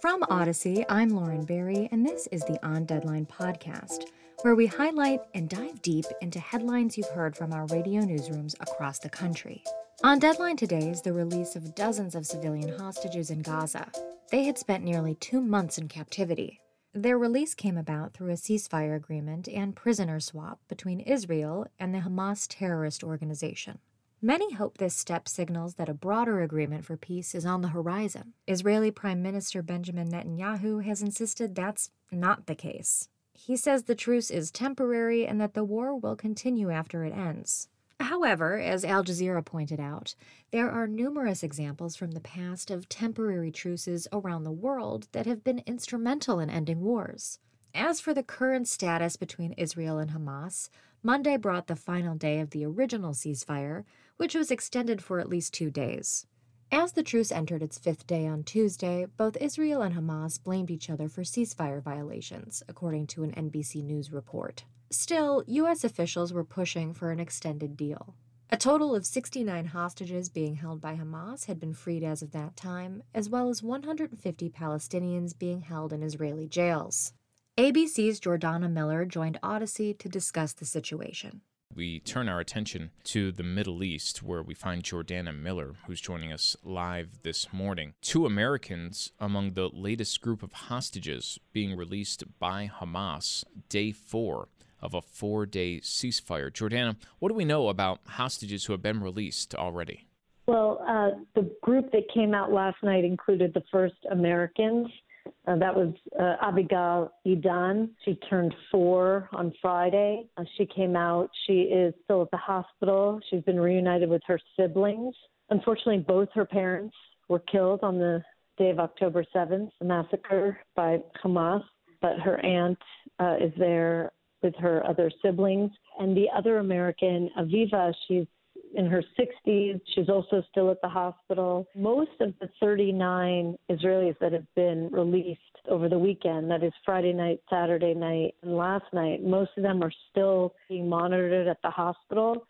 From Audacy, I'm Lauren Barry, and this is the On Deadline podcast, where we highlight and dive deep into headlines you've heard from our radio newsrooms across the country. On Deadline today is the release of dozens of civilian hostages in Gaza. They had spent nearly two months in captivity. Their release came about through a ceasefire agreement and prisoner swap between Israel and the Hamas terrorist organization. Many hope this step signals that a broader agreement for peace is on the horizon. Israeli Prime Minister Benjamin Netanyahu has insisted that's not the case. He says the truce is temporary and that the war will continue after it ends. However, as Al Jazeera pointed out, there are numerous examples from the past of temporary truces around the world that have been instrumental in ending wars. As for the current status between Israel and Hamas, Monday brought the final day of the original ceasefire, which was extended for at least two days. As the truce entered its fifth day on Tuesday, both Israel and Hamas blamed each other for ceasefire violations, according to an NBC News report. Still, U.S. officials were pushing for an extended deal. A total of 69 hostages being held by Hamas had been freed as of that time, as well as 150 Palestinians being held in Israeli jails. ABC's Jordana Miller joined Audacy to discuss the situation. We turn our attention to the Middle East, where we find Jordana Miller, who's joining us live this morning. Two Americans among the latest group of hostages being released by Hamas, day four of a four day ceasefire. Jordana, what do we know about hostages who have been released already? Well, uh, the group that came out last night included the first Americans uh, that was uh, Abigail Idan. She turned four on Friday. Uh, she came out. She is still at the hospital. She's been reunited with her siblings. Unfortunately, both her parents were killed on the day of October 7th, the massacre by Hamas. But her aunt uh, is there with her other siblings. And the other American, Aviva, she's in her 60s. She's also still at the hospital. Most of the 39 Israelis that have been released over the weekend, that is Friday night, Saturday night, and last night, most of them are still being monitored at the hospital.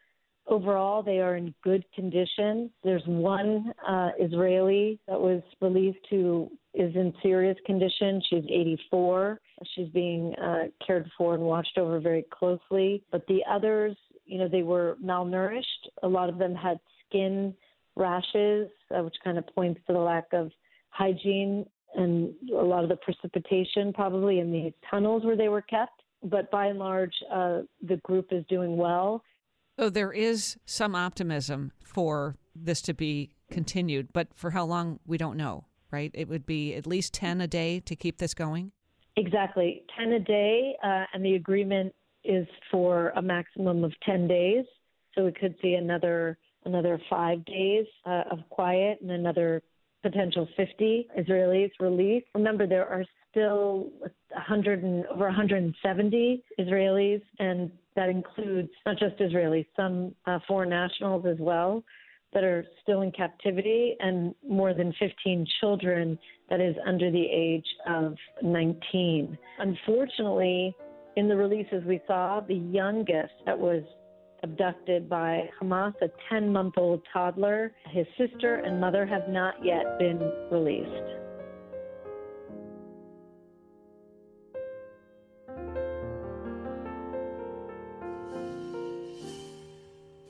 Overall, they are in good condition. There's one uh, Israeli that was released who is in serious condition. She's 84. She's being uh, cared for and watched over very closely. But the others, you know, they were malnourished. A lot of them had skin rashes, uh, which kind of points to the lack of hygiene and a lot of the precipitation probably in these tunnels where they were kept. But by and large, uh, the group is doing well. So there is some optimism for this to be continued, but for how long, we don't know, right? It would be at least 10 a day to keep this going? Exactly. 10 a day, uh, and the agreement is for a maximum of 10 days. So we could see another another five days uh, of quiet and another potential 50 Israelis released. Remember, there are still 100 and, over 170 Israelis, and that includes not just Israelis, some uh, foreign nationals as well that are still in captivity, and more than 15 children that is under the age of 19. Unfortunately, in the releases we saw, the youngest that was abducted by Hamas, a 10 month old toddler, his sister and mother have not yet been released.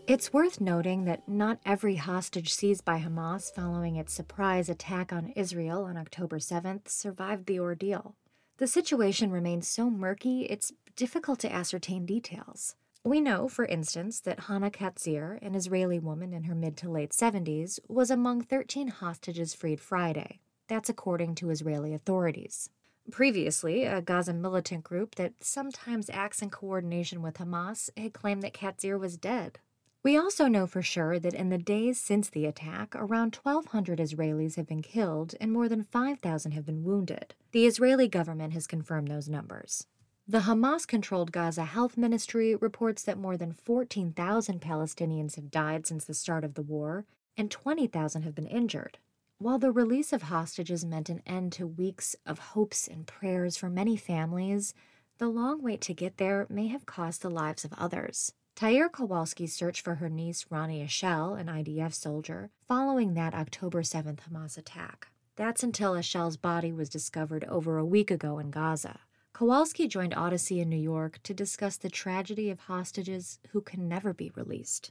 It's worth noting that not every hostage seized by Hamas following its surprise attack on Israel on October 7th survived the ordeal. The situation remains so murky, it's difficult to ascertain details. We know, for instance, that Hana Katzir, an Israeli woman in her mid to late 70s, was among 13 hostages freed Friday. That's according to Israeli authorities. Previously, a Gaza militant group that sometimes acts in coordination with Hamas had claimed that Katzir was dead. We also know for sure that in the days since the attack, around 1,200 Israelis have been killed and more than 5,000 have been wounded. The Israeli government has confirmed those numbers. The Hamas controlled Gaza Health Ministry reports that more than 14,000 Palestinians have died since the start of the war, and 20,000 have been injured. While the release of hostages meant an end to weeks of hopes and prayers for many families, the long wait to get there may have cost the lives of others. Thayer Kowalski searched for her niece Roni Eshel, an IDF soldier, following that October 7th Hamas attack. That's until Eshel's body was discovered over a week ago in Gaza. Kowalski joined Audacy in New York to discuss the tragedy of hostages who can never be released.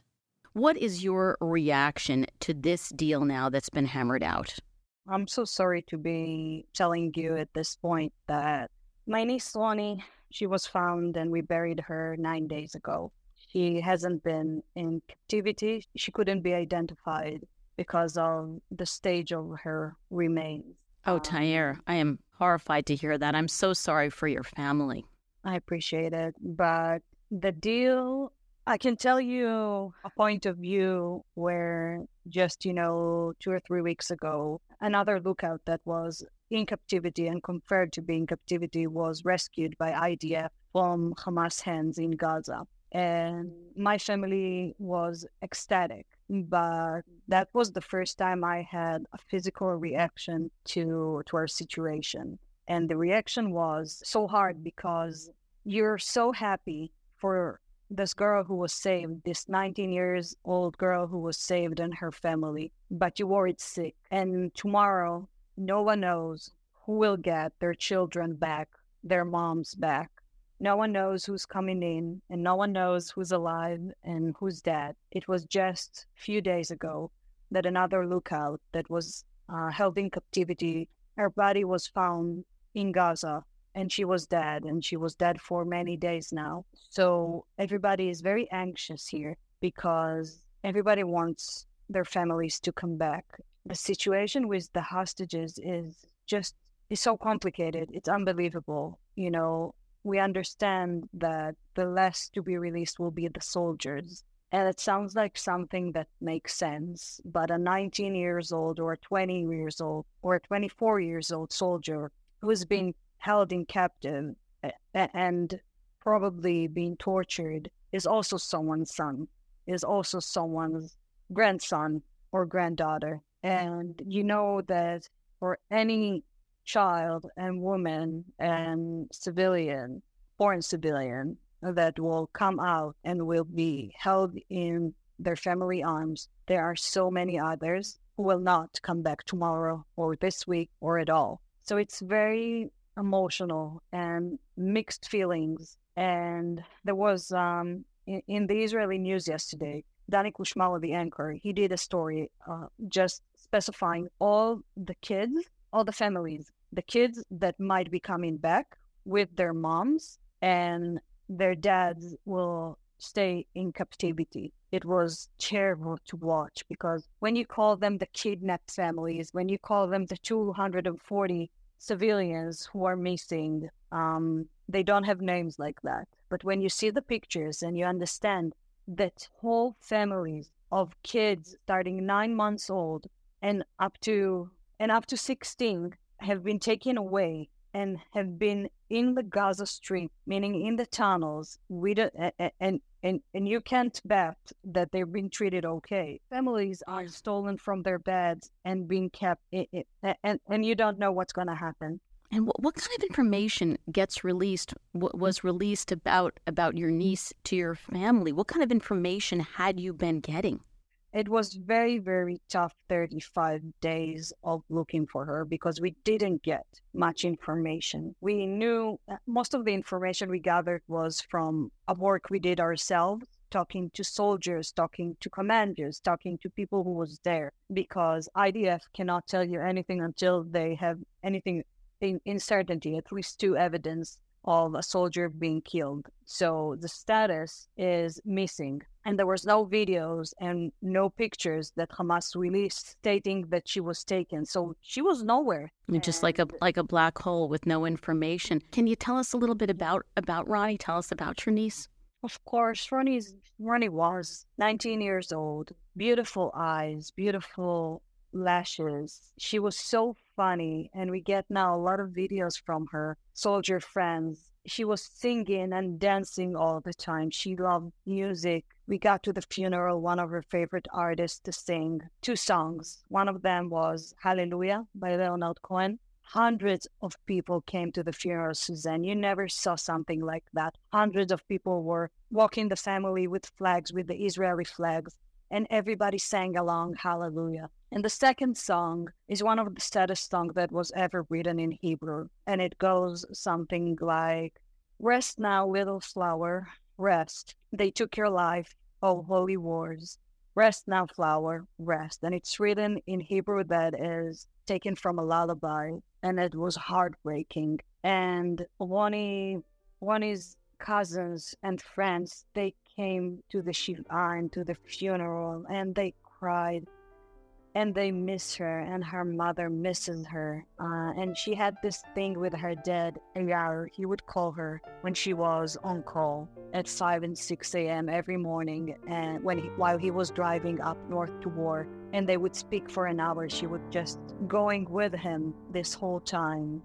What is your reaction to this deal now that's been hammered out? I'm so sorry to be telling you at this point that my niece Lonnie, she was found and we buried her nine days ago. She hasn't been in captivity. She couldn't be identified because of the stage of her remains. Oh, um, Tayer, I am horrified to hear that. I'm so sorry for your family. I appreciate it. But the deal I can tell you a point of view where just, you know, two or three weeks ago, another lookout that was in captivity and confirmed to be in captivity was rescued by IDF from Hamas hands in Gaza. And my family was ecstatic, but that was the first time I had a physical reaction to, to our situation. And the reaction was so hard because you're so happy for this girl who was saved, this 19 years old girl who was saved and her family, but you worried sick. And tomorrow, no one knows who will get their children back, their moms back. No one knows who's coming in, and no one knows who's alive and who's dead. It was just a few days ago that another lookout that was uh, held in captivity, her body was found in Gaza and she was dead and she was dead for many days now. So everybody is very anxious here because everybody wants their families to come back. The situation with the hostages is just is so complicated. It's unbelievable you know we understand that the last to be released will be the soldiers and it sounds like something that makes sense but a 19 years old or a 20 years old or a 24 years old soldier who's been held in captive and probably being tortured is also someone's son, is also someone's grandson or granddaughter. And you know that for any child and woman and civilian, foreign civilian, that will come out and will be held in their family arms, there are so many others who will not come back tomorrow or this week or at all. So it's very emotional and mixed feelings. And there was um, in, in, the Israeli news yesterday, Danny Kushmaro, the anchor, he did a story uh, just specifying all the kids, all the families, the kids that might be coming back with their moms and their dads will stay in captivity. It was terrible to watch because when you call them the kidnapped families, when you call them the 240 civilians who are missing, um, they don't have names like that. But when you see the pictures and you understand that whole families of kids starting nine months old and up to and up to 16 have been taken away and have been in the Gaza Strip, meaning in the tunnels, we don't, and, and, and you can't bet that they're being treated okay. Families are stolen from their beds and being kept, and, and you don't know what's going to happen. And what, what kind of information gets released, what was released about, about your mm. niece to your family? What kind of information had you been getting? It was very very tough 35 days of looking for her because we didn't get much information. We knew uh, most of the information we gathered was from a work we did ourselves talking to soldiers talking to commanders talking to people who was there because idf cannot tell you anything until they have anything in, in certainty at least two evidence of a soldier being killed. So the status is missing. And there was no videos and no pictures that Hamas released stating that she was taken. So she was nowhere. Just like a like a black hole with no information. Can you tell us a little bit about about Ronnie? Tell us about your niece. Of course, Ronnie's Ronnie was 19 years old, beautiful eyes, beautiful lashes. She was so funny, and we get now a lot of videos from her soldier friends. She was singing and dancing all the time. She loved music. We got to the funeral, one of her favorite artists to sing two songs. One of them was Hallelujah by Leonard Cohen. Hundreds of people came to the funeral, Suzanne. You never saw something like that. Hundreds of people were walking the family with flags, with the Israeli flags, and everybody sang along Hallelujah. And the second song is one of the saddest songs that was ever written in Hebrew. And it goes something like, Rest now, little flower, rest. They took your life, oh holy wars. Rest now, flower, rest. And it's written in Hebrew that is taken from a lullaby, and it was heartbreaking. And Wani, Wani's cousins and friends, they came to the Shiva and to the funeral, and they cried and they miss her and her mother misses her uh, and she had this thing with her dad Ayar. he would call her when she was on call at 5 and 6 a.m every morning and when he, while he was driving up north to war and they would speak for an hour she would just going with him this whole time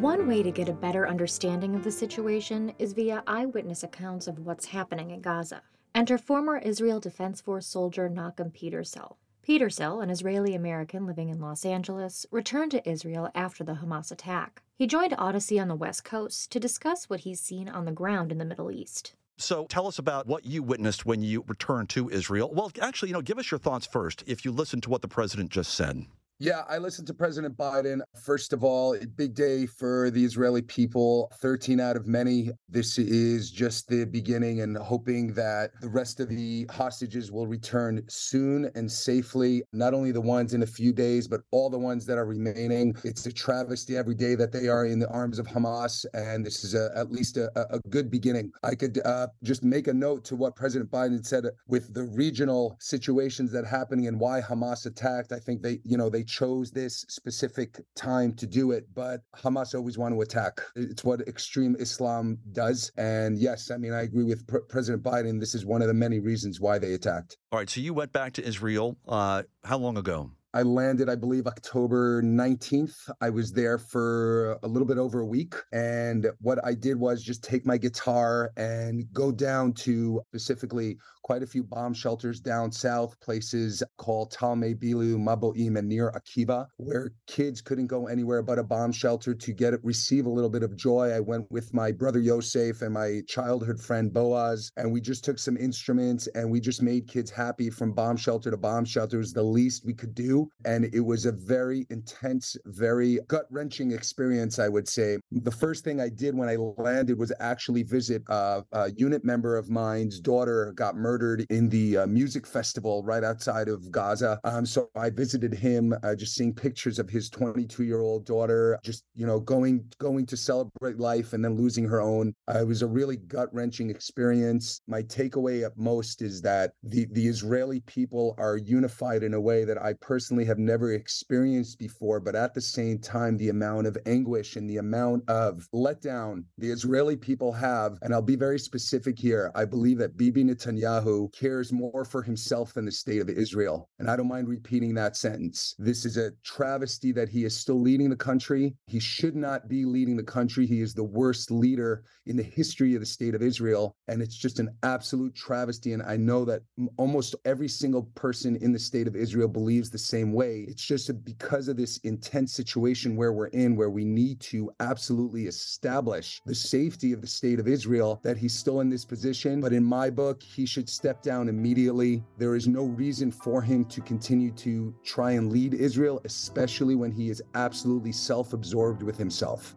One way to get a better understanding of the situation is via eyewitness accounts of what's happening in Gaza. Enter former Israel Defense Force soldier Nachum Petersell. Petersell, an Israeli American living in Los Angeles, returned to Israel after the Hamas attack. He joined Audacy on the West Coast to discuss what he's seen on the ground in the Middle East. So tell us about what you witnessed when you returned to Israel. Well, actually, you know, give us your thoughts first if you listen to what the president just said. Yeah, I listened to President Biden. First of all, a big day for the Israeli people. 13 out of many. This is just the beginning and hoping that the rest of the hostages will return soon and safely. Not only the ones in a few days, but all the ones that are remaining. It's a travesty every day that they are in the arms of Hamas. And this is a, at least a, a good beginning. I could uh, just make a note to what President Biden said with the regional situations that happening and why Hamas attacked. I think they, you know, they chose this specific time to do it, but Hamas always want to attack. It's what extreme Islam does. And yes, I mean, I agree with Pr- President Biden. This is one of the many reasons why they attacked. All right. So you went back to Israel. Uh, how long ago? I landed, I believe, October 19th. I was there for a little bit over a week. And what I did was just take my guitar and go down to specifically quite a few bomb shelters down south, places called Talmei Bilu, Maboim, and Nir Akiva, where kids couldn't go anywhere but a bomb shelter to get receive a little bit of joy. I went with my brother Yosef and my childhood friend Boaz, and we just took some instruments and we just made kids happy from bomb shelter to bomb shelter. It was the least we could do. And it was a very intense, very gut wrenching experience, I would say. The first thing I did when I landed was actually visit uh, a unit member of mine's daughter got murdered in the uh, music festival right outside of Gaza. Um, so I visited him, uh, just seeing pictures of his 22 year old daughter, just, you know, going, going to celebrate life and then losing her own. Uh, it was a really gut wrenching experience. My takeaway at most is that the, the Israeli people are unified in a way that I personally have never experienced before, but at the same time, the amount of anguish and the amount of letdown the Israeli people have, and I'll be very specific here, I believe that Bibi Netanyahu cares more for himself than the state of Israel. And I don't mind repeating that sentence. This is a travesty that he is still leading the country. He should not be leading the country. He is the worst leader in the history of the state of Israel. And it's just an absolute travesty. And I know that almost every single person in the state of Israel believes the same same way. It's just because of this intense situation where we're in, where we need to absolutely establish the safety of the state of Israel, that he's still in this position. But in my book, he should step down immediately. There is no reason for him to continue to try and lead Israel, especially when he is absolutely self absorbed with himself.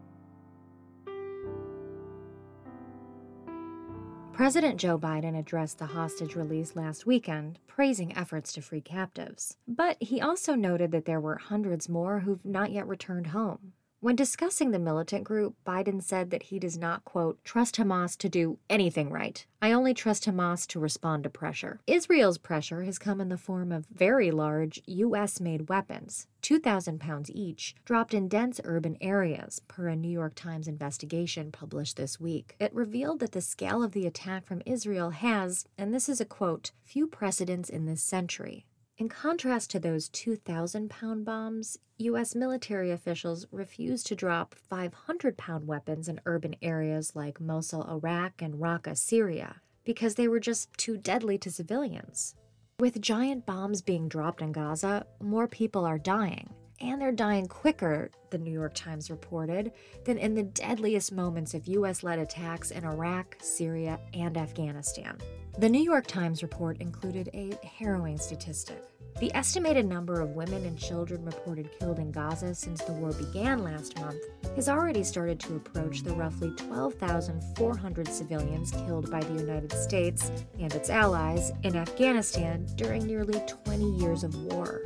President Joe Biden addressed the hostage release last weekend, praising efforts to free captives. But he also noted that there were hundreds more who've not yet returned home. When discussing the militant group, Biden said that he does not, quote, trust Hamas to do anything right. I only trust Hamas to respond to pressure. Israel's pressure has come in the form of very large U.S. made weapons, 2,000 pounds each, dropped in dense urban areas, per a New York Times investigation published this week. It revealed that the scale of the attack from Israel has, and this is a quote, few precedents in this century. In contrast to those 2,000 pound bombs, U.S. military officials refused to drop 500 pound weapons in urban areas like Mosul, Iraq, and Raqqa, Syria, because they were just too deadly to civilians. With giant bombs being dropped in Gaza, more people are dying, and they're dying quicker, the New York Times reported, than in the deadliest moments of US led attacks in Iraq, Syria, and Afghanistan. The New York Times report included a harrowing statistic. The estimated number of women and children reported killed in Gaza since the war began last month has already started to approach the roughly 12,400 civilians killed by the United States and its allies in Afghanistan during nearly 20 years of war.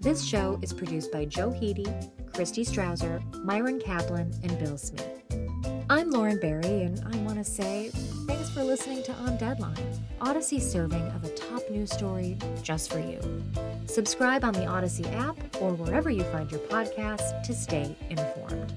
This show is produced by Joe Hiti, Christy Strawser, Myron Kaplan, and Bill Smee. I'm Lauren Barry, and I want to say thanks for listening to On Deadline, Audacy serving of a top news story just for you. Subscribe on the Audacy app or wherever you find your podcasts to stay informed.